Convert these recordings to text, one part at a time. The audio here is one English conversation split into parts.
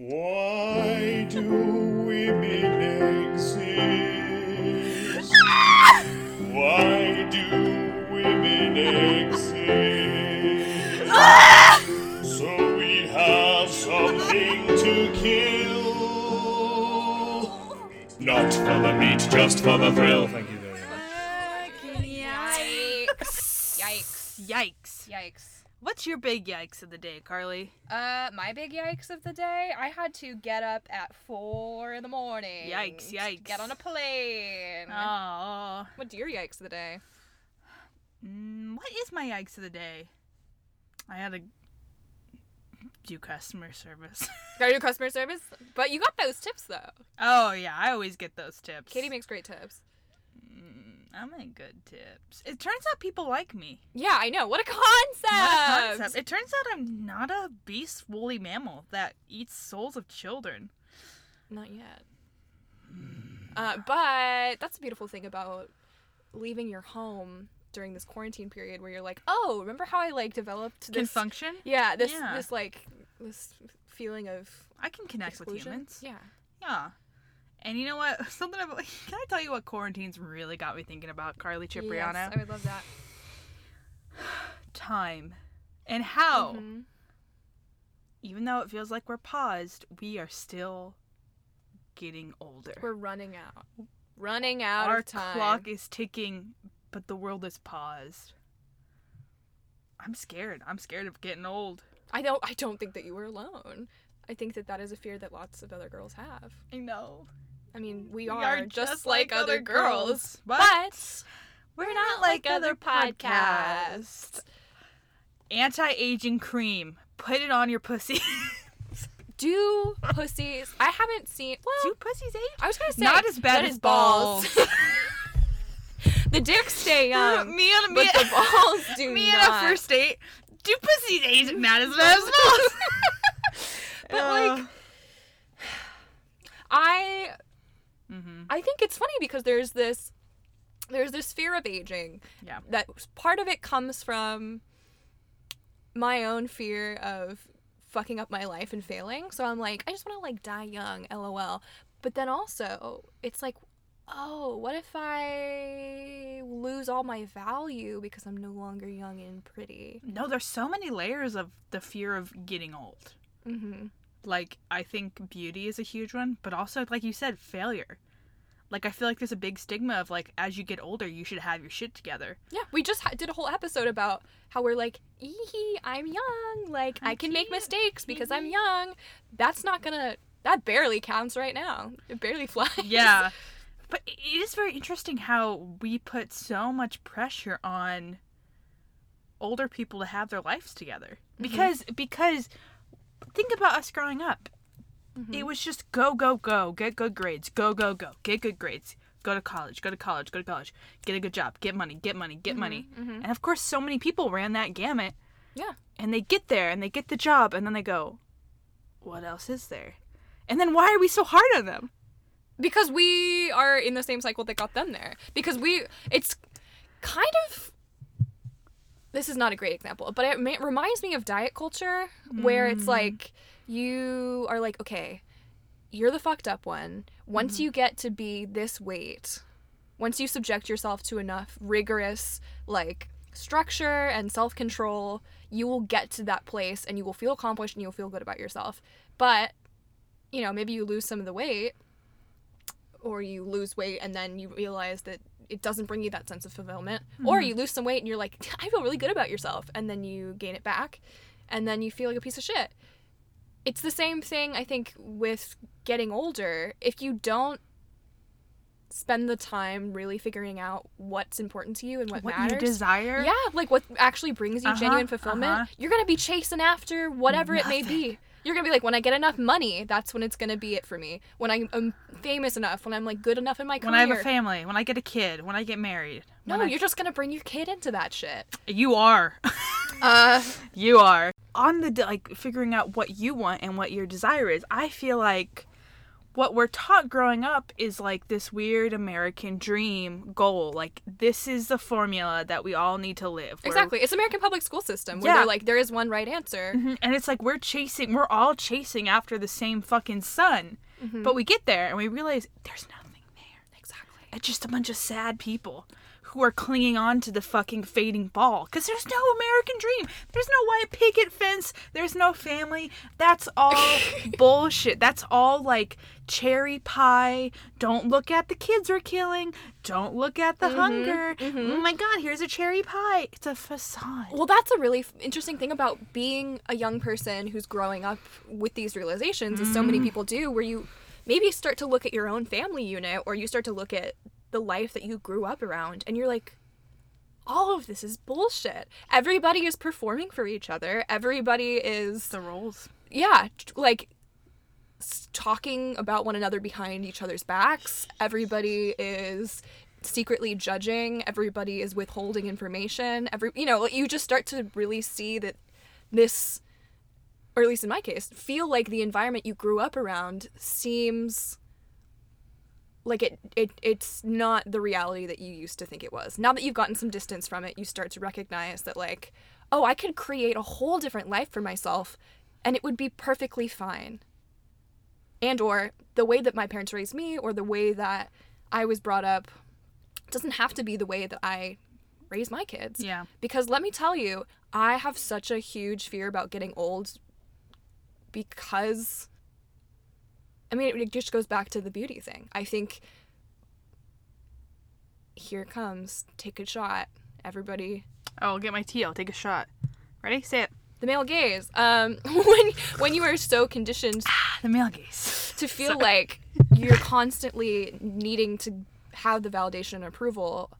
Why do women exist? Why do women exist? So we have something to kill. Not for the meat, just for the thrill. Thank you very much. Yikes. Yikes. Yikes. Yikes. What's your big yikes of the day, Carly? Uh, my big yikes of the day, I had to get up at four in the morning. Yikes, yikes. Get on a plane. Oh. What's your yikes of the day? Mm, what is my yikes of the day? I had to do customer service. Gotta do customer service? But you got those tips though. oh, yeah, I always get those tips. Katie makes great tips. I make good tips. It turns out people like me. Yeah, I know. What a concept! What a concept. It turns out I'm not a beast woolly mammal that eats souls of children. Not yet. Uh, but that's the beautiful thing about leaving your home during this quarantine period where you're like, oh, remember how I like developed Can this function? Yeah, this Yeah. this like this feeling of I can connect with humans. Yeah. Yeah. And you know what? Something about can I tell you what quarantine's really got me thinking about, Carly Cipriano? Yes, I would love that. Time. And how, Mhm. even though it feels like we're paused, we are still getting older. We're running out. Running out Our of time. clock is ticking, but the world is paused. I'm scared. I'm scared of getting old. I don't I don't think that you were alone. I think that that is a fear that lots of other girls have. I know. I mean, we, We are, just, like, other girls, but we're not like other podcasts. Anti-aging cream. Put it on your pussy. do pussies? I haven't seen. Well, Do pussies age? I was gonna say Not as bad as balls. the dicks stay young, um, me and but me, the balls do me not. and a first date. Do pussies age not as bad as balls? But like, I mm-hmm. I think it's funny because there's this there's this fear of aging. Yeah. That part of it comes from my own fear of fucking up my life and failing. So I'm like, I just want to like die young, lol. But then also, it's like, oh, what if I lose all my value because I'm no longer young and pretty? no, there's so many layers of the fear of getting old. Mm-hmm. Like I think beauty is a huge one, but also like you said, failure. Like I feel like there's a big stigma of like as you get older, you should have your shit together. Yeah, we just ha- did a whole episode about how we're like, ee I'm young. Like, I, I can make mistakes because I'm mm-hmm. young. That's not gonna, that barely counts right now. It barely flies. Yeah. but it is very interesting how we put so much pressure on older people to have their lives together. Mm-hmm. Because because think about us growing up. Mm-hmm. It was just go go go, get good grades, go go go, get good grades. Go to college, go to college, go to college, get a good job, get money, get money, get mm-hmm, money. Mm-hmm. And of course, so many people ran that gamut. Yeah. And they get there and they get the job and then they go, what else is there? And then why are we so hard on them? Because we are in the same cycle that got them there. Because we, it's kind of, this is not a great example, but it reminds me of diet culture where it's hmm. like, you are like, okay, you're the fucked up one. Once mm-hmm. you get to be this weight, once you subject yourself to enough rigorous like structure and self-control, you will get to that place and you will feel accomplished and you'll feel good about yourself. But you know, maybe you lose some of the weight or you lose weight and then you realize that it doesn't bring you that sense of fulfillment or you lose some weight and you're like I feel really good about yourself and then you gain it back and then you feel like a piece of shit it's the same thing I think with getting older. If you don't spend the time really figuring out what's important to you and what, What matters. you desire? Yeah, like what actually brings you Uh-huh, genuine fulfillment. uh-huh. You're going to be chasing after whatever it may be. You're to be like when I get enough money, that's when it's to be it for me. When I'm, famous enough, when I'm like good enough in my career. When I have a family, when I get a kid, when I get married. no, I- you're just to bring your kid into that shit. You are. Uh you are. On the like figuring out what you want and what your desire is. I feel like what we're taught growing up is like this weird American dream goal. Like this is the formula that we all need to live. where- Exactly. It's American public school system where Yeah. they're like, there is one right answer. Mhm. And it's like we're chasing, we're all chasing after the same fucking sun. But we get there and we realize there's nothing there. Exactly. It's just a bunch of sad people who are clinging on to the fucking fading ball. Because there's no American dream. There's no white picket fence. There's no family. That's all bullshit. That's all like cherry pie. Don't look at the kids we're killing. Don't look at the mm-hmm, hunger. Mm-hmm. Oh my god, here's a cherry pie. It's a facade. Well, that's a really f- interesting thing about being a young person who's growing up with these realizations, as so many mm. people do, where you maybe start to look at your own family unit or you start to look at the life that you grew up around and you're like, all of this is bullshit. Everybody is performing for each other. Everybody is, The roles. yeah, like talking about one another behind each other's backs. Everybody is secretly judging. Everybody is withholding information. Every you know, you just start to really see that this or at least in my case, feel like the environment you grew up around seems like it, it it's not the reality that you used to think it was. Now that you've gotten some distance from it, you start to recognize that like, oh, I could create a whole different life for myself and it would be perfectly fine. And or the way that my parents raised me or the way that I was brought up doesn't have to be the way that I raise my kids. Yeah. Because let me tell you, I have such a huge fear about getting old because I mean it just goes back to the beauty thing. I think here it comes, take a shot. Everybody Oh, I'll get my tea. I'll take a shot. Ready? Say it. the male gaze. Um when when you are so conditioned The male gaze. to feel like you're constantly needing to have the validation and approval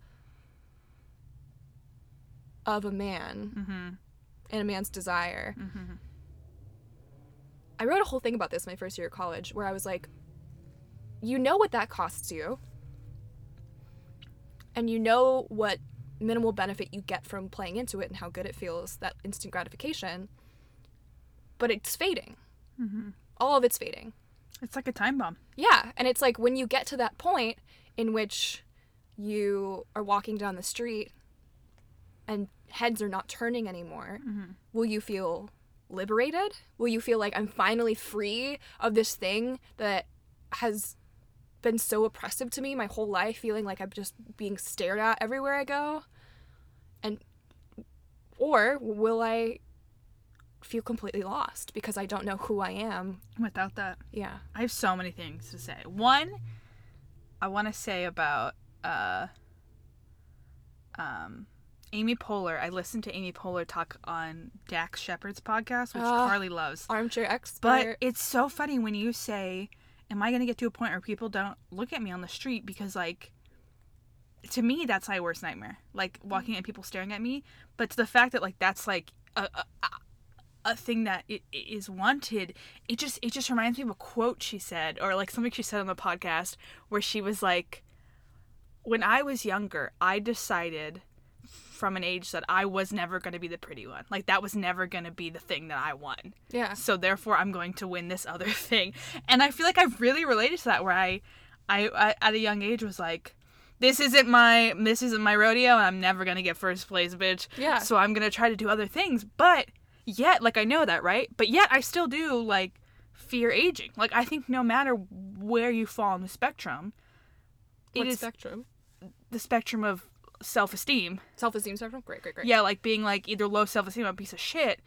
of a man Mm-hmm. and a man's desire. Mm-hmm. I wrote a whole thing about this my first year of college where I was like, you know what that costs you, and you know what minimal benefit you get from playing into it and how good it feels, that instant gratification, but it's fading. Mm-hmm. All of it's fading. It's like a time bomb. Yeah, and it's like when you get to that point in which you are walking down the street and heads are not turning anymore, Mhm. will you feel liberated? Will you feel like I'm finally free of this thing that has been so oppressive to me my whole life, feeling like I'm just being stared at everywhere I go? And or will I feel completely lost because I don't know who I am? Without that, Yeah. I have so many things to say. One, I want to say about uh, um, Amy Poehler. I listened to Amy Poehler talk on Dax Shepard's podcast, which Ah. Carly loves. Armchair expert. But it's so funny when you say, "Am I going to get to a point where people don't look at me on the street?" Because like, to me, that's my worst nightmare. Like walking and people staring at me. But to the fact that like that's like a a, a- thing that i- i- is wanted. It just it just reminds me of a quote she said, or like something she said on the podcast, where she was like, "When I was younger, I decided." From an age that I was never going to be the pretty one. Like, that was never going to be the thing that I won yeah. so therefore i'm going to win this other thing and i feel like i've really related to that where i i, I at a young age was like this isn't my this isn't my rodeo and i'm never gonna get first place bitch Yeah. so i'm gonna try to do other things but yet like i know that right but yet i still do like fear aging like i think no matter where you fall on the spectrum it What is spectrum? the spectrum of self-esteem Self-esteem spectrum. Great, great, great. yeah, like being like either low self esteem or a piece of shit,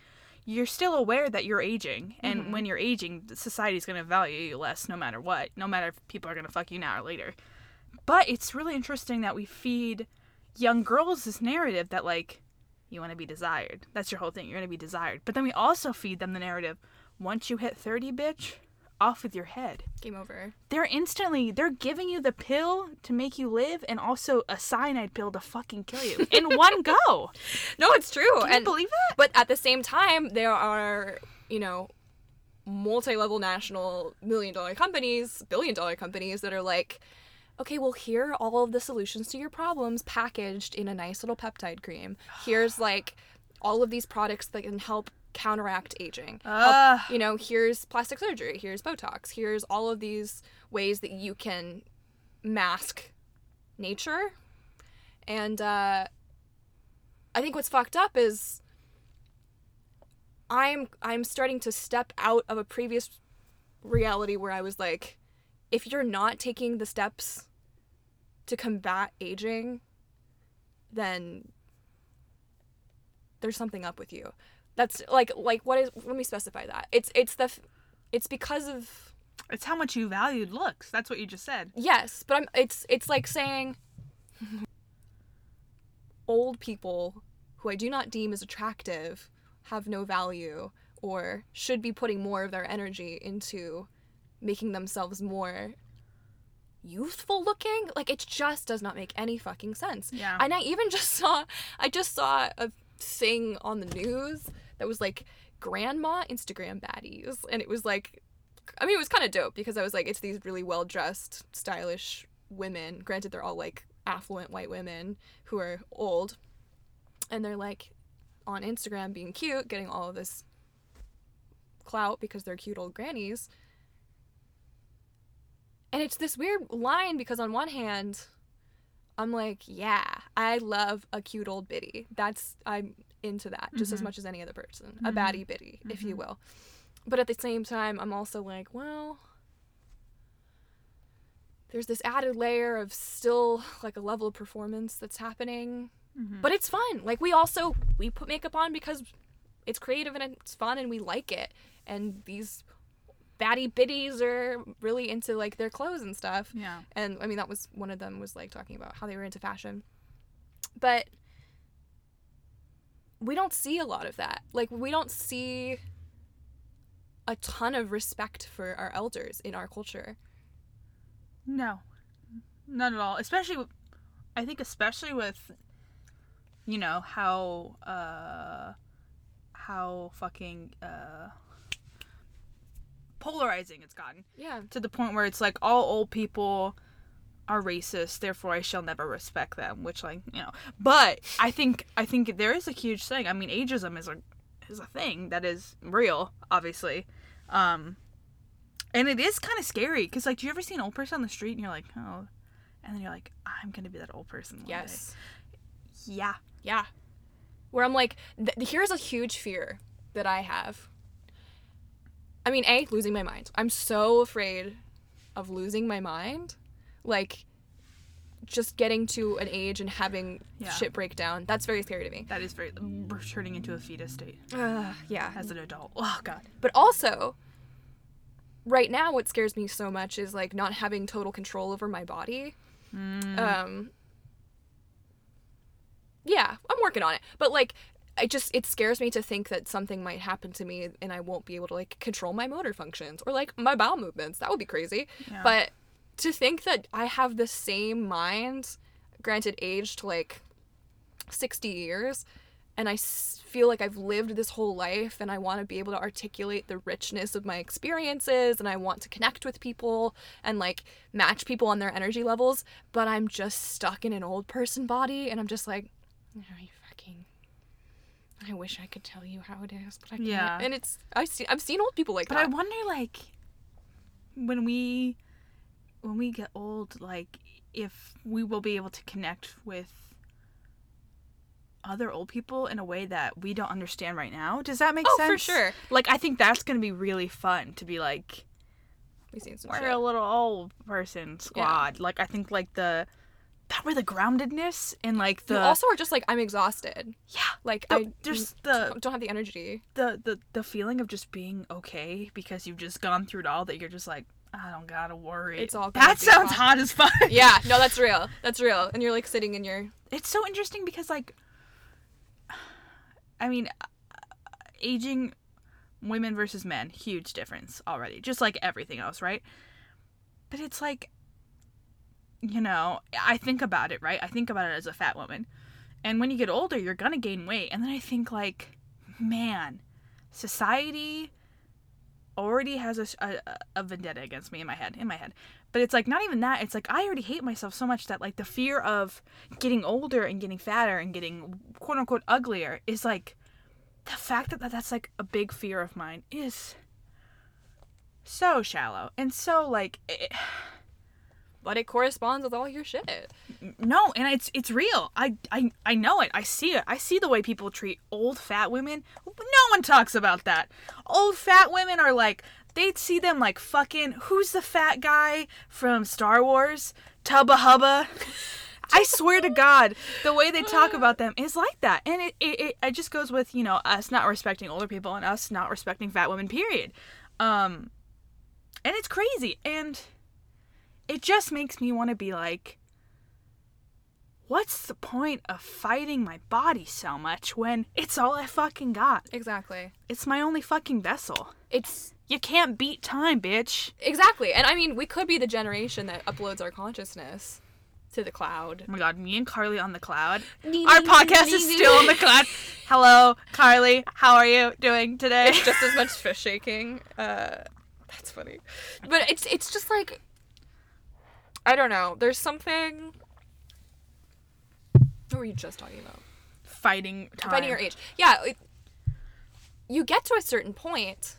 you're still aware that you're aging. And Mm-hmm. when you're aging, society's going to value you less no matter what, no matter if people are going to fuck you now or later. But it's really interesting that we feed young girls this narrative that, like, you want to be desired. That's your whole thing. You're going to be desired. But then we also feed them the narrative once you hit 30, bitch, off with your head. Game over. They're instantly, they're giving you the pill to make you live and also a cyanide pill to fucking kill you in one go. No, it's true. Can you and believe that? but at the same time, there are you know multi-level national million-dollar companies, billion-dollar companies that are like, okay, well here are all of the solutions to your problems packaged in a nice little peptide cream. Here's like all of these products that can help counteract aging. Help- you know, here's plastic surgery, here's Botox, here's all of these ways that you can mask nature. And uh, I think what's fucked up is I'm I'm starting to step out of a previous reality where I was like, if you're not taking the steps to combat aging, then there's something up with you. That's like like what is let me specify that. It's it's the it's because of It's how much you valued looks. That's what you just said. yes, but I'm it's it's like saying old people who I do not deem as attractive have no value or should be putting more of their energy into making themselves more youthful looking like it just does not make any fucking sense Yeah. and i even just saw i just saw a thing on the news that was like grandma instagram baddies. And it was like i mean it was kind of dope because i was like it's these really well dressed stylish women. Granted they're all like affluent white women who are old. And they're like on instagram being cute getting all of this clout because they're cute old grannies. And it's this weird line because on one hand I'm like, yeah, I love a cute old biddy. That's I'm into that just as Mhm. much as any other person. A Mhm. baddie biddy, if you will. But at the same time, I'm also like, well, there's this added layer of still like a level of performance that's happening. Mhm. But it's fun. Like we also we put makeup on because it's creative and it's fun and we like it. And these baddie biddies are really into like their clothes and stuff Yeah. and i mean that was one of them was like talking about how they were into fashion but we don't see a lot of that. Like we don't see a ton of respect for our elders in our culture. No, not at all. Especially, I think, especially with, you know how uh, how fucking uh, polarizing it's gotten yeah. to the point where it's like all old people are racist, therefore I shall never respect them. Which, like, you know, but I think I think there is a huge thing. I mean, ageism is a is a thing that is real, obviously. Um, and it is kind of scary because, like, do you ever see an old person on the street and you're like, oh, and then you're like, I'm gonna be that old person. One yes Day. Yeah. yeah where i'm like th- here's a huge fear that i have i mean a losing my mind i'm so afraid of losing my mind like just getting to an age and having Yeah. shit break down that's very scary to me That is very. Turning into a fetus state uh, yeah as an adult. Oh God. but also right now what scares me so much is like not having total control over my body Mm. um yeah i'm working on it but like i just it scares me to think that something might happen to me and i won't be able to like control my motor functions or like my bowel movements that would be crazy Yeah. but to think that i have the same mind granted aged like 60 years and i s- feel like i've lived this whole life and i want to be able to articulate the richness of my experiences and i want to connect with people and like match people on their energy levels but i'm just stuck in an old person body and i'm just like oh, you fucking i wish i could tell you how it is but i can't Yeah. and it's i see i've seen old people like But I wonder, like, when we when we get old, like, if we will be able to connect with other old people in a way that we don't understand right now. Does that make Oh, sense? for sure. Like, I think that's gonna be really fun to be like, we've seen some we're shit. a little old person squad. Like, I think like the that were the groundedness and like the you also are just like i'm exhausted yeah like the, i just the don't have the energy the the the feeling of just being okay because you've just gone through it all that you're just like I don't gotta worry. It's all that sounds fine. hot as fuck. yeah no that's real that's real and you're like sitting in your It's so interesting because like, I mean, aging women versus men, huge difference already. Just like everything else, right? But it's like, you know, I think about it, right? I think about it as a fat woman. And when you get older, you're gonna gain weight. And then I think like, man, society already has a, a, a vendetta against me in my head in my head. But it's like not even that. It's like i already hate myself so much that like the fear of getting older and getting fatter and getting quote unquote uglier is like the fact that that's like a big fear of mine is so shallow and so like it, But it corresponds with all your shit. no and it's it's real. I, I i know it. I see it. I see the way people treat old fat women. No one talks about that. Old fat women are like they'd see them like fucking who's the fat guy from star wars? Tubba hubba. I swear to god the way they talk about them is like that. And it, it, it, it just goes with you know us not respecting older people and us not respecting fat women period. Um and it's crazy. And it just makes me want to be like what's the point of fighting my body so much when it's all I fucking got? Exactly. It's my only fucking vessel. It's You can't beat time, bitch. exactly. And I mean, we could be the generation that uploads our consciousness to the cloud. Oh my god, me and Carly on the cloud. Our podcast is still on the cloud. Hello, Carly. How are you doing today? It's just as much fish shaking. Uh, that's funny. But it's it's just like I don't know. There's something. What were you just talking about? Fighting time. Finding your age. Yeah. It, you get to a certain point,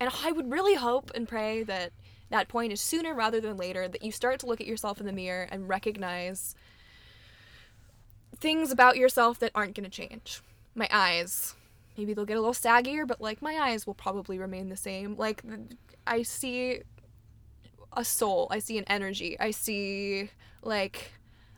and I would really hope and pray that that point is sooner rather than later. That you start to look at yourself in the mirror and recognize things about yourself that aren't going to change. My eyes. Maybe they'll get a little saggier, but like my eyes will probably remain the same. Like I see a soul, I see an energy, I see like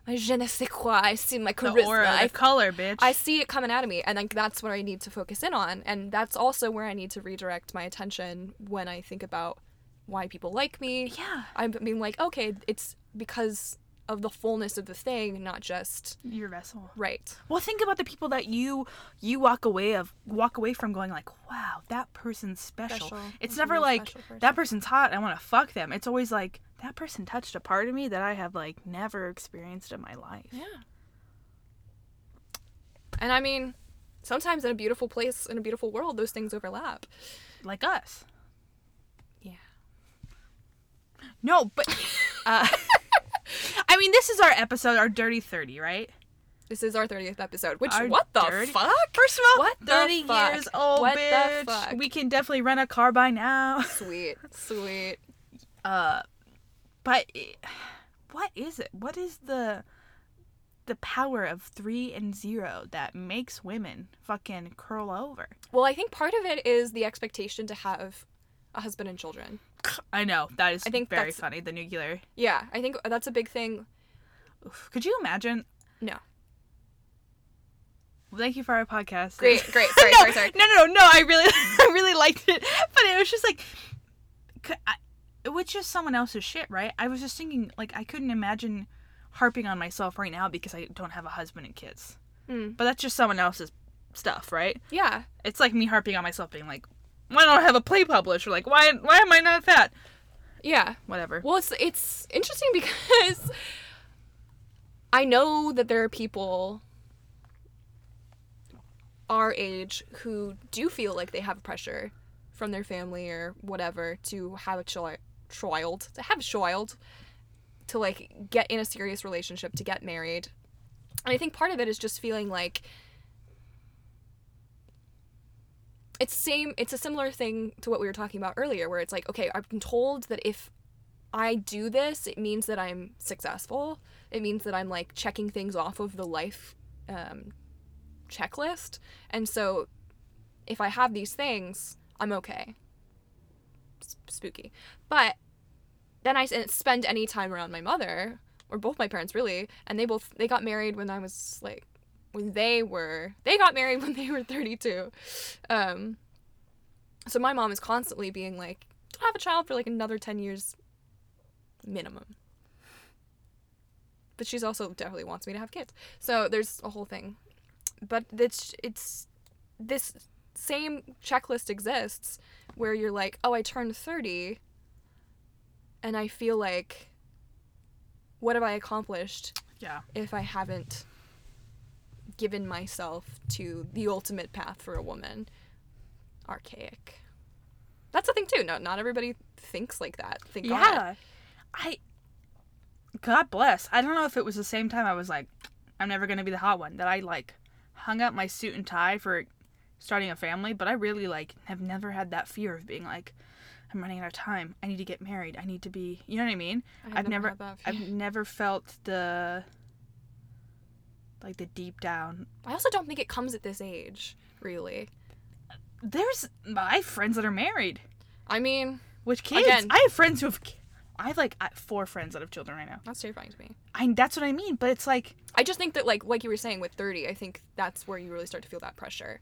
my je ne sais quoi, I see my charisma. The aura, I color, bitch. I see it coming out of me, and like that's what I need to focus in on, and that's also where I need to redirect my attention when I think about why people like me. yeah, I'm being like, okay, it's because of the fullness of the thing, not just your vessel. right. Well, think about the people that you you walk away of walk away from going like, wow, that person's special. Special. It's That's never like person. that person's hot. I want to fuck them. It's always like that person touched a part of me that I have like never experienced in my life. Yeah. And I mean, sometimes in a beautiful place, in a beautiful world, those things overlap. Like us. Yeah. No, but uh, I mean, this is our episode, our dirty thirty, right? This is our 30th episode, which, Our what the dirty- fuck? First of all, What the thirty fuck? years old, What bitch. We can definitely rent a car by now. Sweet, sweet. Uh, but it, what is it? What is the the power of three and zero that makes women fucking curl over? Well, I think part of it is the expectation to have a husband and children. I know that is I think very funny. The nuclear. Yeah, I think that's a big thing. Oof. Could you imagine? No. Well, thank you for our podcast. Great, great. Sorry, no, sorry, sorry. No, no, no, no. I really, I really liked it, but it was just like, I, it was just someone else's shit, right? I was just thinking, like, I couldn't imagine harping on myself right now because I don't have a husband and kids. Mm. But that's just someone else's stuff, right? Yeah. It's like me harping on myself, being like, why don't I have a play published? Or like, why, why am I not fat? Yeah. Whatever. Well, it's it's interesting because I know that there are people our age who do feel like they have pressure from their family or whatever to have a chil- child, to have a child, to like get in a serious relationship, to get married. And I think part of it is just feeling like it's same it's a similar thing to what we were talking about earlier where it's like okay i've been told that if i do this it means that i'm successful. It means that i'm like checking things off of the life um, checklist. And so if i have these things i'm okay. S- spooky. But then i spend any time around my mother or both my parents really and they both they got married when i was like when they were they got married when they were 32 um so my mom is constantly being like don't have a child for like another 10 years minimum. But she's also definitely wants me to have kids. So there's a whole thing. But it's it's this same checklist exists where you're like oh i turned 30 and i feel like what have i accomplished yeah. if I haven't given myself to the ultimate path for a woman. Archaic. That's the thing too. No, not everybody thinks like that. Thank God. Yeah. I. God bless. I don't know if it was the same time I was like, I'm never gonna be the hot one. That I like hung up my suit and tie for starting a family, but I really like have never had that fear of being like I'm running out of time. I need to get married. I need to be, you know what I mean? I I've never I've never felt the like the deep down. I also don't think it comes at this age, really. There's my friends that are married I mean, with kids. Again- I have friends who have I have like four friends that have children right now. that's terrifying to me. I that's what I mean, but it's like I just think that like like you were saying with 30, I think that's where you really start to feel that pressure.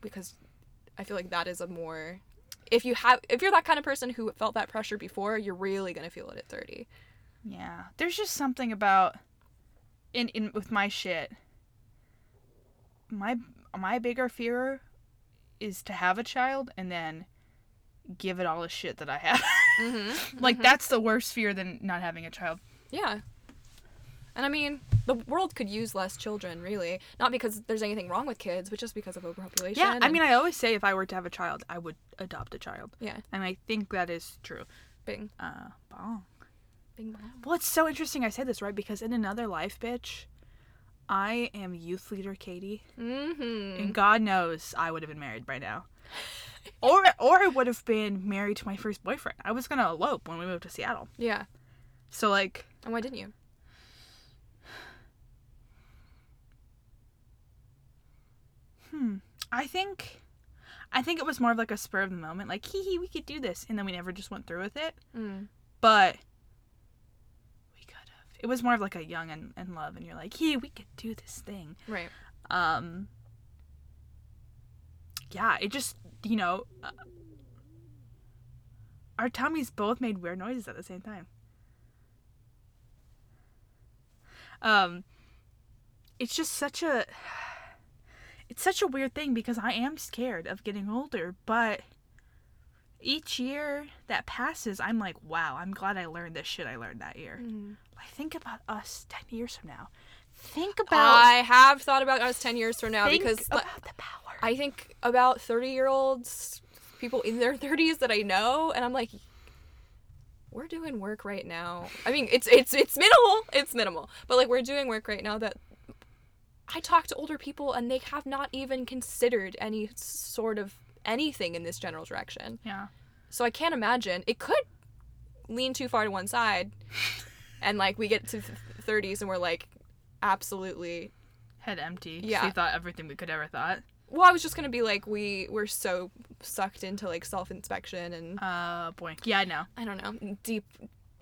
Because I feel like that is a more if you have if you're that kind of person who felt that pressure before, you're really going to feel it at 30. Yeah, there's just something about in in with my shit. My my bigger fear is to have a child and then give it all the shit that I have. Mhm. like that's the worst fear than not having a child. Yeah. And I mean, the world could use less children, really. Not because there's anything wrong with kids, but just because of overpopulation. Yeah, I mean, I always say if I were to have a child, I would adopt a child, yeah, and I think that is true. bing, Uh, bong. Bong. Well, it's so interesting I said this right because in another life, bitch, I am youth leader Katie. Mm-hmm. And God knows I would have been married by now. or or I would have been married to my first boyfriend. I was gonna elope when we moved to Seattle. Yeah. So like And why didn't you? I think I think it was more of like a spur of the moment, like hee hee, we could do this, and then we never just went through with it. Mm. But we could have. It was more of like a young and, and love, and you're like, hee, we could do this thing. Right. Um. Yeah, it just you know. Uh, our tummies both made weird noises at the same time. Um, it's just such a. It's such a weird thing because I am scared of getting older, but each year that passes, I'm like, wow, I'm glad I learned this shit I learned that year. Mm. Like, think about us 10 years from now. Think about. I have thought about us 10 years from now because like, about the power. I think about 30 year olds, people in their 30s that I know, and I'm like, we're doing work right now. I mean, it's it's it's minimal, it's minimal, but like we're doing work right now that I talk to older people and they have not even considered any sort of anything in this general direction. yeah. So I can't imagine it could lean too far to one side, and like we get to th- 30s and we're like, absolutely Head empty. Yeah. We thought everything we could ever thought. well i was just gonna be like we we're so sucked into like self-inspection and Uh, boy. Yeah, I know. i don't know deep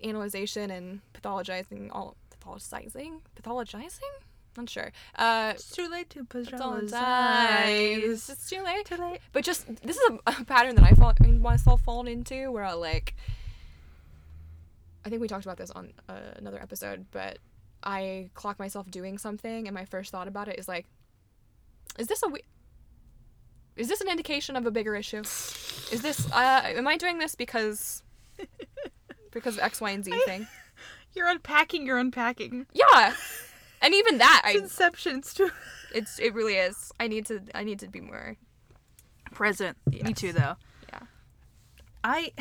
analyzation and pathologizing all pathologizing pathologizing not sure uh It's too late to pathologize pathologize. it's too late Too late. but just this is a, a pattern that i fall myself fallen into where i like i think we talked about this on uh, another episode but i clock myself doing something and my first thought about it is like is this a we- is this an indication of a bigger issue is this uh am i doing this because because of x y and z thing You're unpacking. You're unpacking. yeah and even that It's i Inception. It's too it's it really is i need to i need to be more present. Me too, though. Yeah. I.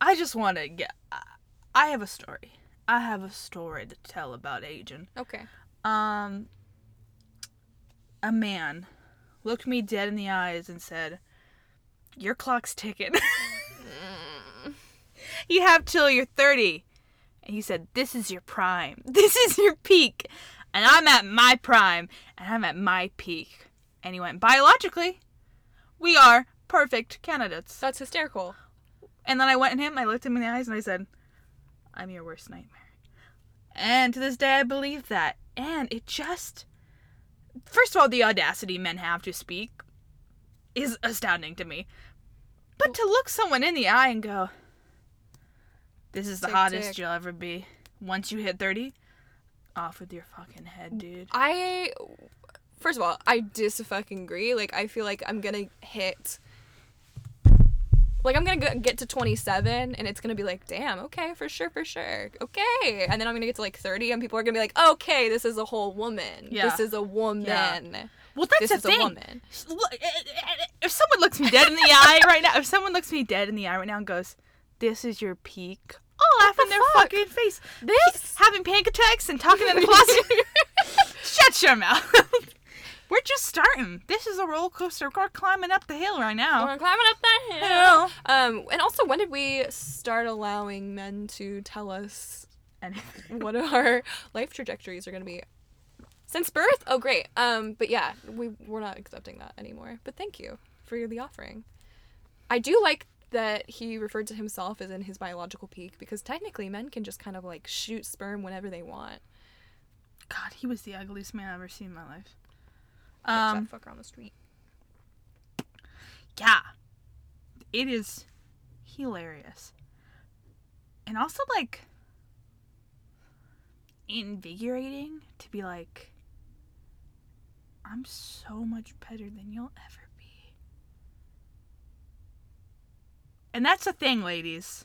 I just want to get. I have a story. I have a story to tell about aging. okay Um, a man looked me dead in the eyes and said, Your clock's ticking. you have till you're 30. And he said, This is your prime. This is your peak. And I'm at my prime. And I'm at my peak. And he went, Biologically, we are perfect candidates. that's hysterical And then I went at him, I looked him in the eyes, and I said, I'm your worst nightmare. And to this day, I believe that. And it just. First of all, the audacity men have to speak is astounding to me. But to look someone in the eye and go, This is the Tick, hottest tick. you'll ever be. Once you hit 30, off with your fucking head, dude. I first of all, I dis fucking agree. Like I feel like I'm gonna hit like I'm gonna get to 27 and it's gonna be like, damn, okay, for sure, for sure, okay, and then I'm gonna get to like 30 and people are gonna be like, okay, this is a whole woman. Yeah. This is a woman. Well, that's This the is thing. a woman. Eh, eh, eh, if someone looks me dead in the eye right now, if someone looks me dead in the eye right now and goes, "This is your peak," Laugh in their fuck? fucking face. This having panic attacks and talking in the closet. Shut your mouth. We're just starting. This is a roller coaster. We're climbing up the hill right now. We're climbing up that hill. Hill. Um, and also, when did we start allowing men to tell us what our life trajectories are going to be? Since birth? Oh, great. Um, but yeah, we we're not accepting that anymore. But thank you for the offering. I do like that he referred to himself as in his biological peak because technically men can just kind of like shoot sperm whenever they want. God, he was the ugliest man I've ever seen in my life. Um, Um, fucker on the street. yeah, it is hilarious, and also like invigorating to be like, I'm so much better than you'll ever And that's the thing, ladies.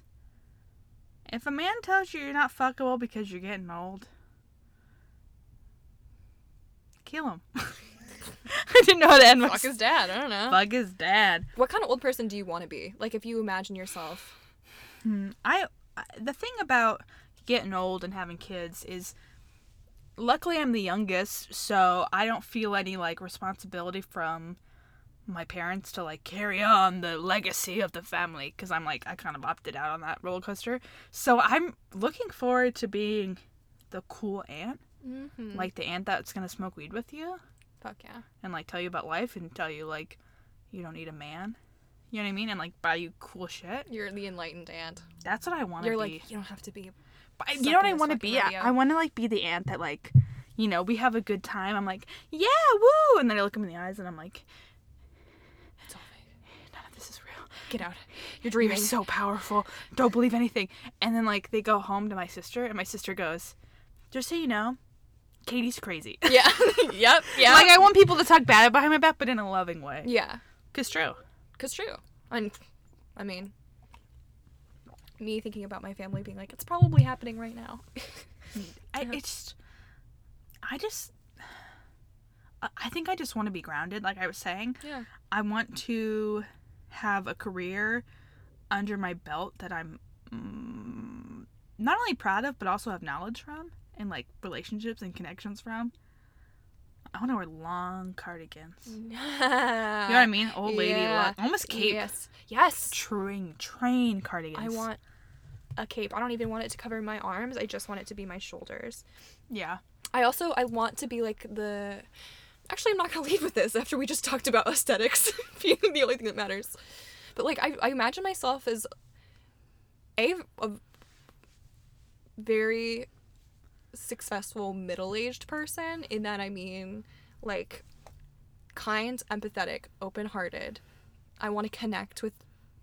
If a man tells you you're not fuckable because you're getting old, kill him. I didn't know how to end my Fuck his dad. I don't know. Fuck his dad. What kind of old person do you want to be? Like, if you imagine yourself. Hmm, I I- the thing about getting old and having kids is luckily I'm the youngest, so I don't feel any like responsibility from my parents to like carry on the legacy of the family because I'm like I kind of opted out on that roller coaster. So I'm looking forward to being the cool aunt, Mm-hmm. like the aunt that's gonna smoke weed with you Fuck yeah. and like tell you about life and tell you like you don't need a man. You know what I mean? And like buy you cool shit. You're the enlightened aunt. That's what I want to be. You're like, you don't have to be. But you know what I want to be? I, rodeo. I want to like be the aunt that like, you know, we have a good time. I'm like, yeah, woo, and then I look them in the eyes and I'm like, It's all fake. none of this is real. Get out. You're You're so powerful. Don't believe anything. And then like they go home to my sister, and my sister goes, just so you know, Katie's crazy. yeah. yep. Yeah. like I want people to talk bad behind my back, but in a loving way. yeah. Cause true. Cause true. And I mean, me thinking about my family being like, it's probably happening right now. I it's I just I think I just want to be grounded like I was saying. yeah. I want to have a career under my belt that I'm mm, not only proud of but also have knowledge from and like relationships and connections from. I want to wear long cardigans. You know what I mean? Old lady Yeah. look. Almost cape. Yes. Yes. Train train cardigans. I want a cape. I don't even want it to cover my arms. I just want it to be my shoulders. Yeah. I also I want to be like the Actually, I'm not going to lead with this after we just talked about aesthetics being the only thing that matters. But like I I imagine myself as a, a very successful middle-aged person in that I mean like kind, empathetic, open-hearted. I want to connect with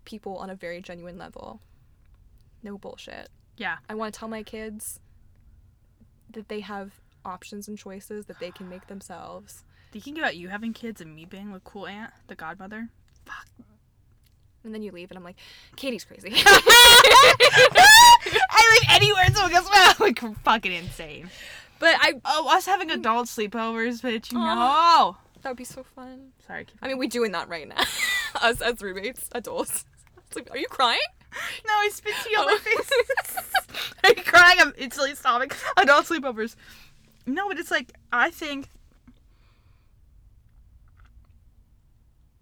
people on a very genuine level. No bullshit. Yeah. I want to tell my kids that they have options and choices that they can make themselves. Do you think about you having kids and me being the cool aunt, the godmother? Fuck. And then you leave, and I'm like, Katie's crazy. I like any words someone goes well, like fucking insane. but I Oh, us having adult sleepovers, bitch. You know. that would be so fun. Sorry. Keep I mean, we're doing that right now. us as roommates, adults. Like, are you crying? No, I spit tea on my oh. face. Are you crying? I'm instantly sobbing. Adult sleepovers. No, but it's like I think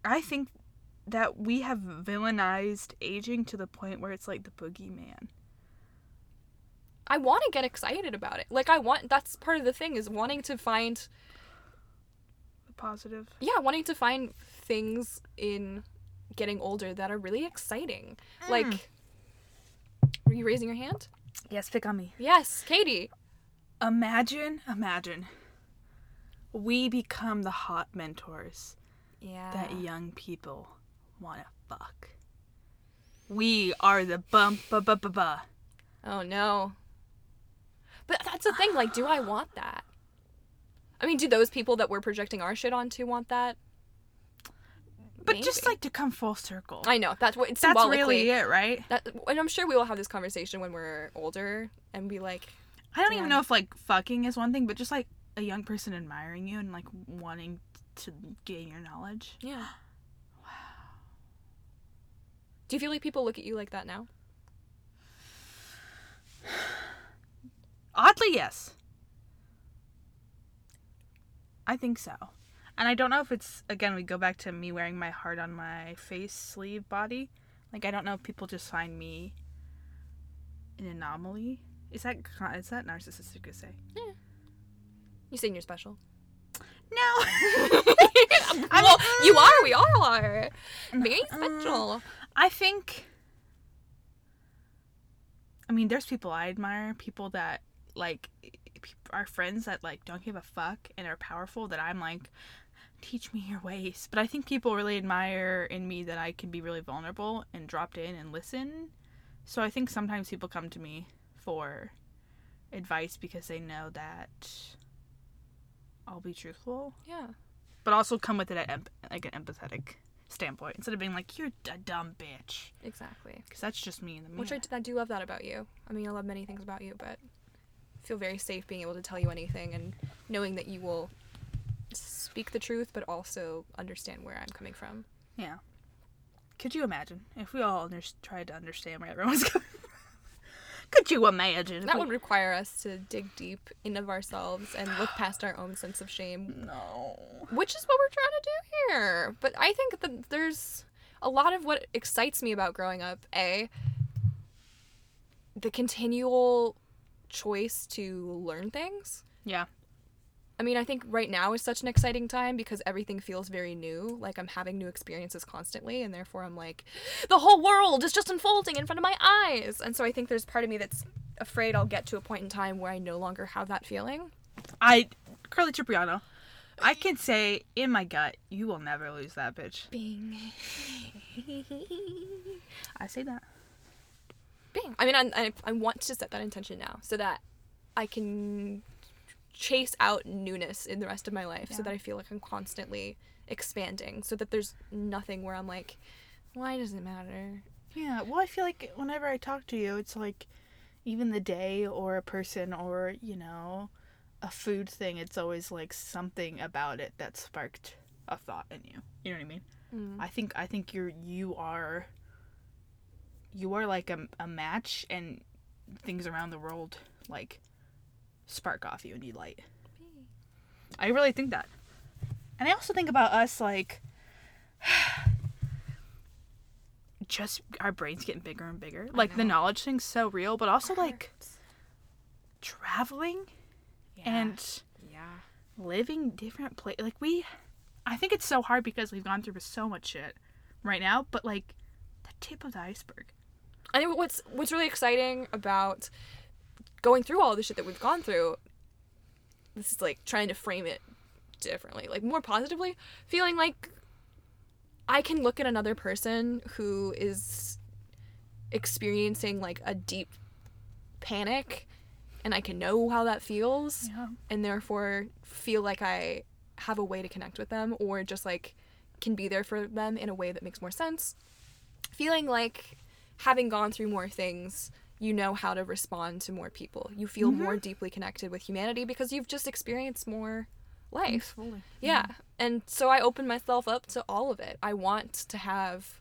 I think that we have villainized aging to the point where it's like the boogeyman. I want to get excited about it. Like I want. That's part of the thing is wanting to find. The positive. Yeah, wanting to find things in getting older that are really exciting. Mm. Like, were you raising your hand? Yes, pick on me. Yes, Katie. Imagine, imagine. We become the hot mentors Yeah. that young people want to fuck. We are the bump ba ba ba ba. Oh no. But that's the thing, like, do I want that? I mean, do those people that we're projecting our shit onto want that? But just like to come full circle. I know, that's what it's That's really it, right? That, and I'm sure we will have this conversation when we're older and be like, I don't even know if like fucking is one thing, but just like a young person admiring you and like wanting to gain your knowledge. yeah. Wow. Do you feel like people look at you like that now? Oddly, yes. I think so. And I don't know if it's again we go back to me wearing my heart on my face sleeve body. Like I don't know if people just find me an anomaly. Is that is that narcissistic to say? Yeah. You saying you're special? No. you are. We all are. Very Uh, special. I think. I mean, there's people I admire, people that like are friends that like don't give a fuck and are powerful. That I'm like, teach me your ways. But I think people really admire in me that I can be really vulnerable and dropped in and listen. So I think sometimes people come to me for advice because they know that I'll be truthful, Yeah. But also come with it at emp- like an empathetic standpoint instead of being like you're a dumb bitch Exactly. because that's just me in the Which I. I do love that about you. I mean, I love many things about you, but I feel very safe being able to tell you anything and knowing that you will speak the truth, but also understand where I'm coming from. yeah. Could you imagine if we all under- tried to understand where everyone's coming from? Could you imagine? That would require us to dig deep into ourselves and look past our own sense of shame, No. which is what we're trying to do here. But I think that there's a lot of what excites me about growing up. A, the continual choice to learn things. Yeah. I mean, I think right now is such an exciting time because everything feels very new. Like I'm having new experiences constantly, and therefore I'm like, the whole world is just unfolding in front of my eyes. And so I think there's part of me that's afraid I'll get to a point in time where I no longer have that feeling. I, Carly Cipriano, I can say in my gut, you will never lose that bitch. Bing. I say that. Bing. I mean, I, I, I want to set that intention now so that I can chase out newness in the rest of my life so that I feel like I'm constantly expanding so that there's nothing where I'm like, why does it matter? Yeah, well, I feel like whenever I talk to you, it's like even the day or a person or, you know, a food thing, it's always like something about it that sparked a thought in you. You know what I mean? Mm. I think I think you're you are you are like a, a match and things around the world like spark off you and need light. I really think that. And I also think about us like just our brains getting bigger and bigger. Like the knowledge thing's so real, but also like traveling and yeah. living different place like we I think it's so hard because we've gone through so much shit right now, but like the tip of the iceberg. I think what's what's really exciting about going through all the shit that we've gone through. This is like trying to frame it differently, like more positively, feeling like I can look at another person who is experiencing like a deep panic and I can know how that feels Yeah. and therefore feel like I have a way to connect with them or just like can be there for them in a way that makes more sense. Feeling like having gone through more things, you know how to respond to more people. You feel mm-hmm. more deeply connected with humanity because you've just experienced more life. Fully. Yeah. Mm-hmm. And so I open myself up to all of it. I want to have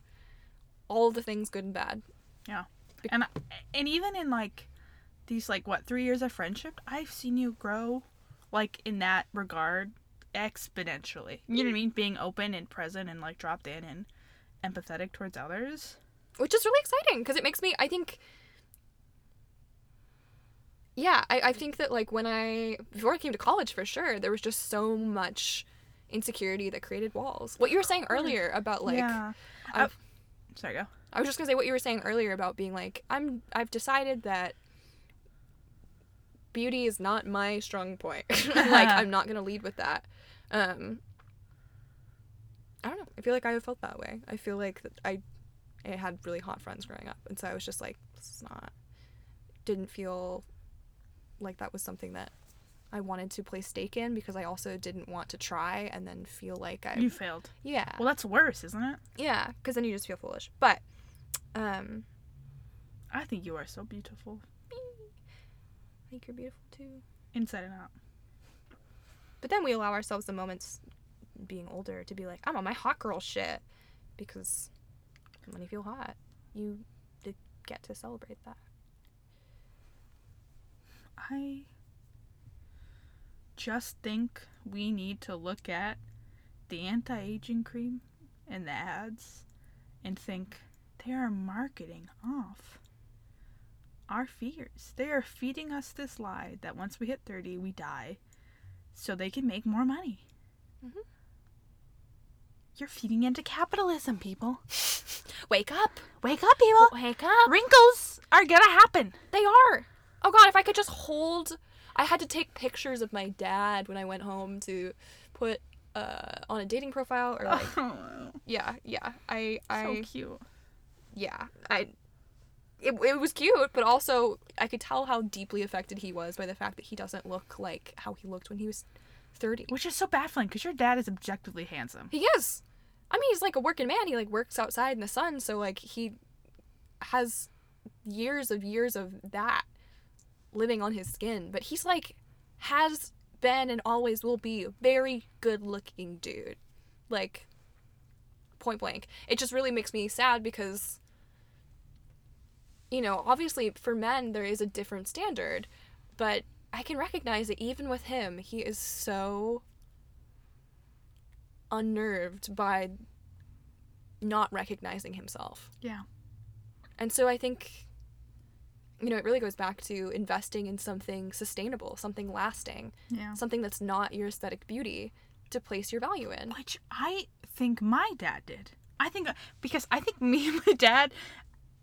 all the things good and bad. Yeah. And and even in like these like what, 3 years of friendship, I've seen you grow like in that regard exponentially. You know what I mean? Being open and present and like dropped in and empathetic towards others. which is really exciting because it makes me i think yeah I, I think that like when i before i came to college for sure there was just so much insecurity that created walls what you were saying earlier about like yeah. I've- Uh, sorry, go. i was just gonna say what you were saying earlier about being like i'm i've decided that beauty is not my strong point like i'm not gonna lead with that um i don't know i feel like i have felt that way i feel like i I had really hot friends growing up, and so I was just like, this is not. Didn't feel like that was something that I wanted to play stake in because I also didn't want to try and then feel like I. You failed. yeah. Well, that's worse, isn't it? yeah, because then you just feel foolish. But, um, I think you are so beautiful I think you're beautiful too. inside and out. But then we allow ourselves the moments being older to be like, I'm on my hot girl shit. Because when you feel hot, you did get to celebrate that. I just think we need to look at the anti-aging cream and the ads and think they are marketing off our fears. They are feeding us this lie that once we hit 30, we die so they can make more money. Mhm. You're feeding into capitalism, people. Wake up! Wake up, people. Wake up! Wrinkles are gonna happen. They are. Oh god, if I could just hold I had to take pictures of my dad when I went home to put uh on a dating profile or like Oh, yeah, yeah. I I so cute. yeah. I it, it was cute, but also I could tell how deeply affected he was by the fact that he doesn't look like how he looked when he was 30. Which is so baffling because your dad is objectively handsome. He is. I mean, he's like a working man. He like works outside in the sun, so like he has years of years of that living on his skin. But he's like has been and always will be a very good looking dude. Like point blank. It just really makes me sad because you know, obviously for men there is a different standard, but I can recognize that even with him, he is so unnerved by not recognizing himself. Yeah. And so I think, you know, it really goes back to investing in something sustainable, something lasting, Yeah. something that's not your aesthetic beauty to place your value in. Which I think my dad did. I think because I think me and my dad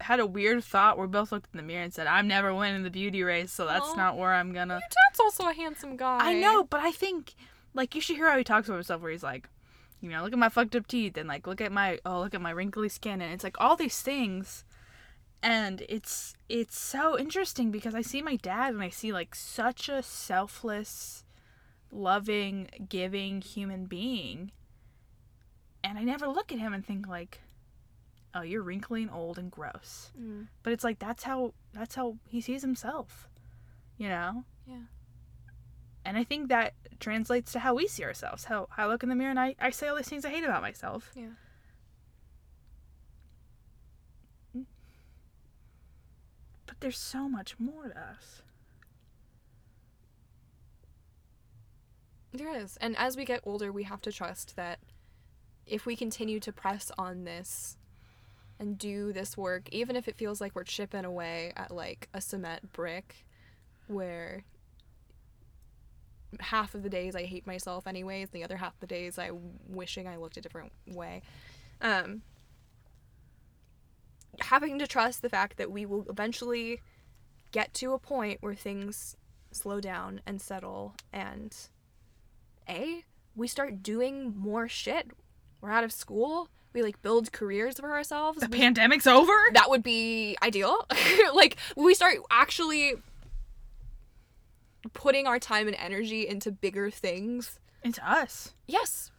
had a weird thought. We both looked in the mirror and said, "I'm never winning the beauty race, so that's not where I'm gonna." Your dad's also a handsome guy. I know, but I think like you should hear how he talks about himself, where he's like, you know, look at my fucked up teeth, and like look at my oh look at my wrinkly skin, and it's like all these things, and it's it's so interesting because I see my dad and I see like such a selfless, loving, giving human being, and I never look at him and think like, oh you're wrinkly and old and gross, Mm. but it's like that's how that's how he sees himself, you know. Yeah. And I think that translates to how we see ourselves. How I look in the mirror and I, I say all these things I hate about myself. Yeah. But there's so much more to us. There is. And as we get older, we have to trust that if we continue to press on this and do this work, even if it feels like we're chipping away at like a cement brick where half of the days I hate myself anyways, the other half of the days I'm wishing I looked a different way. Um having to trust the fact that we will eventually get to a point where things slow down and settle and a we start doing more shit. We're out of school. We like build careers for ourselves. The We- pandemic's over? that would be ideal. Like we start actually putting our time and energy into bigger things. Into us. yes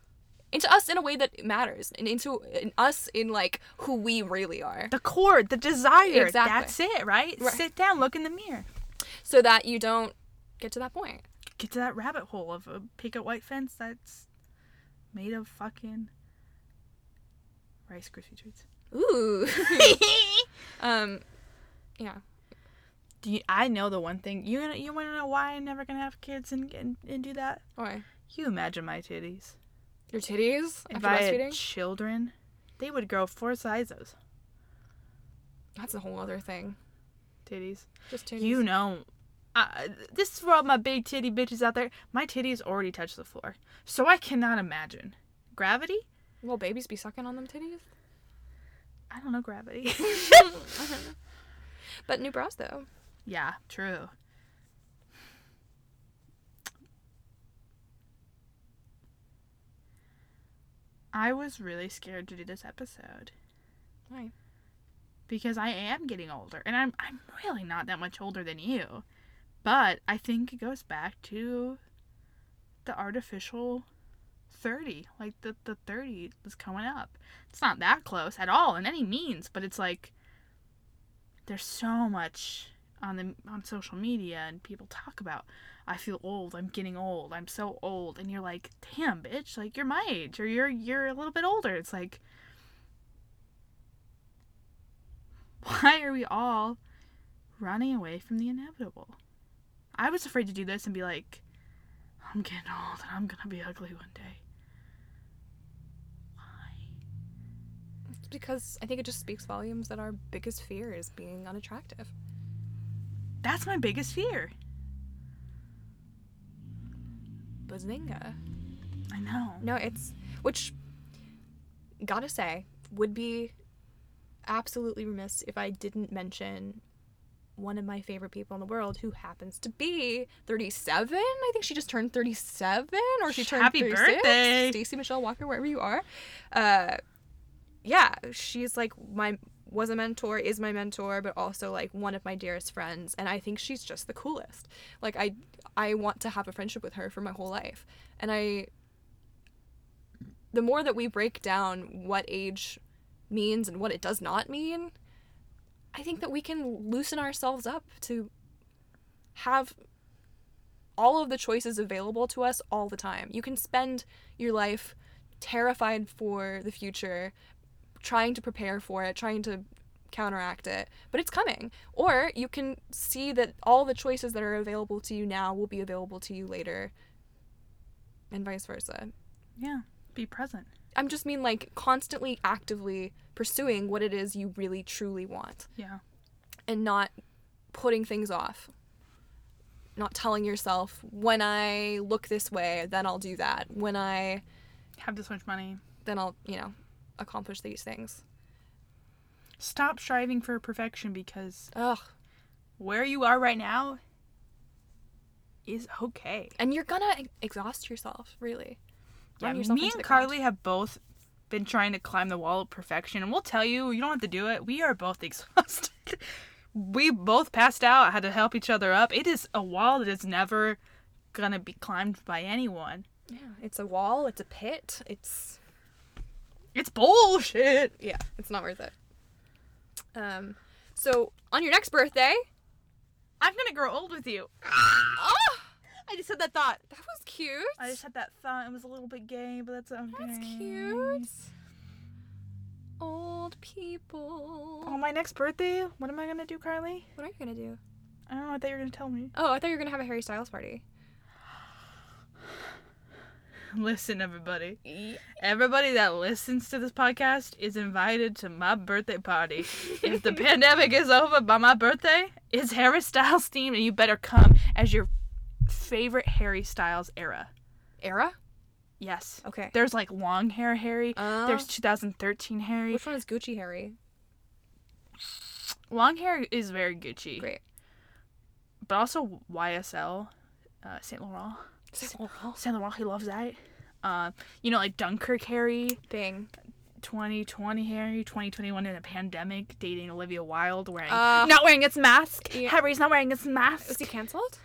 into us in a way that matters and into in us in like who we really are The core, the desire. Exactly. That's it, right? Right. Sit down, look in the mirror. so that you don't get to that point Get to that rabbit hole of a picket white fence that's made of fucking Rice Krispie treats. ooh um yeah Do you, I know the one thing you you want to know why I'm never gonna have kids and, and and do that? why You imagine my titties. Your titties If after I had breastfeeding children, they would grow four sizes. that's a whole other thing Titties. just titties You know, this is for all my big titty bitches out there. My titties already touch the floor, so I cannot imagine gravity. Will babies be sucking on them titties? I don't know gravity. But new bras though. yeah, true. I was really scared to do this episode Why? because I am getting older and I'm I'm really not that much older than you. But I think it goes back to the artificial 30. Like the the 30 is coming up. It's not that close at all in any means, but it's like there's so much on the on social media and people talk about I feel old, I'm getting old, I'm so old and you're like, "Damn, bitch, like you're my age or you're you're a little bit older." It's like why are we all running away from the inevitable? I was afraid to do this and be like, I'm getting old and I'm gonna be ugly one day. Why? Because I think it just speaks volumes that our biggest fear is being unattractive. That's my biggest fear. Bazinga. I know. No, it's which gotta say would be absolutely remiss if I didn't mention one of my favorite people in the world who happens to be 37. I think she just turned 37 or she turned Happy 36. birthday. Stacey Michelle Walker, wherever you are. Uh, yeah, she's like my was a mentor, is my mentor, but also like one of my dearest friends, and I think she's just the coolest. Like I I want to have a friendship with her for my whole life. And I the more that we break down what age means and what it does not mean, I think that we can loosen ourselves up to have all of the choices available to us all the time. You can spend your life terrified for the future, trying to prepare for it, trying to counteract it, but it's coming. Or you can see that all the choices that are available to you now will be available to you later, and vice versa. Yeah. Be present. I'm just mean like constantly actively pursuing what it is you really truly want Yeah. and not putting things off. Not telling yourself when I look this way, then I'll do that. When I Have this much money. then I'll, you know, accomplish these things. Stop striving for perfection because Ugh. where you are right now is okay. And you're gonna ex- exhaust yourself, really. Yeah, yourself me and the ground. Carly have both been trying to climb the wall of perfection, and we'll tell you, you don't have to do it. We are both exhausted. we both passed out, had to help each other up. It is a wall that is never gonna be climbed by anyone. Yeah, it's a wall, it's a pit, it's It's bullshit. yeah, it's not worth it. Um, so on your next birthday, I'm gonna grow old with you. oh, I just had that thought. that was cute. I just had that thought. It was a little bit gay, but that's okay. That's cute. Old people. On my next birthday, what am I gonna do, Carly? What are you gonna do? I don't know. I thought you were gonna tell me. Oh, I thought you were gonna have a Harry Styles party. Listen, everybody. Everybody that listens to this podcast is invited to my birthday party. if the pandemic is over by my birthday, it's Harry Styles themed, and you better come as your favorite Harry Styles era. Era? Yes. Okay. There's like long hair Harry. Uh, There's 2013 Harry. which one is Gucci Harry? Long hair is very Gucci. Great. But also YSL, uh, Saint Laurent. Saint Laurent, he loves that. Uh, you know, like Dunkirk Harry. Thing. 2020 Harry, 2021 in a pandemic, dating Olivia Wilde, wearing Uh, not wearing its mask. yeah. Harry's not wearing his mask. Is he cancelled?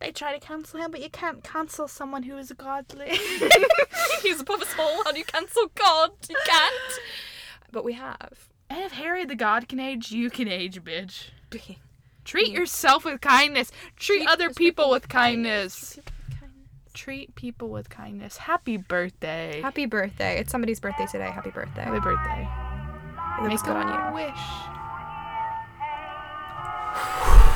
They try to cancel him, but you can't cancel someone who is godly. He's above us all. How do you cancel God? You can't. But we have. and if Harry the God can age, you can age, bitch. Treat yourself with kindness. Treat, Treat other people, with with kindness. kindness treat people with kindness. Happy birthday. Happy birthday. It's somebody's birthday today. Happy birthday. Happy birthday. It looks Make good on you. Wish.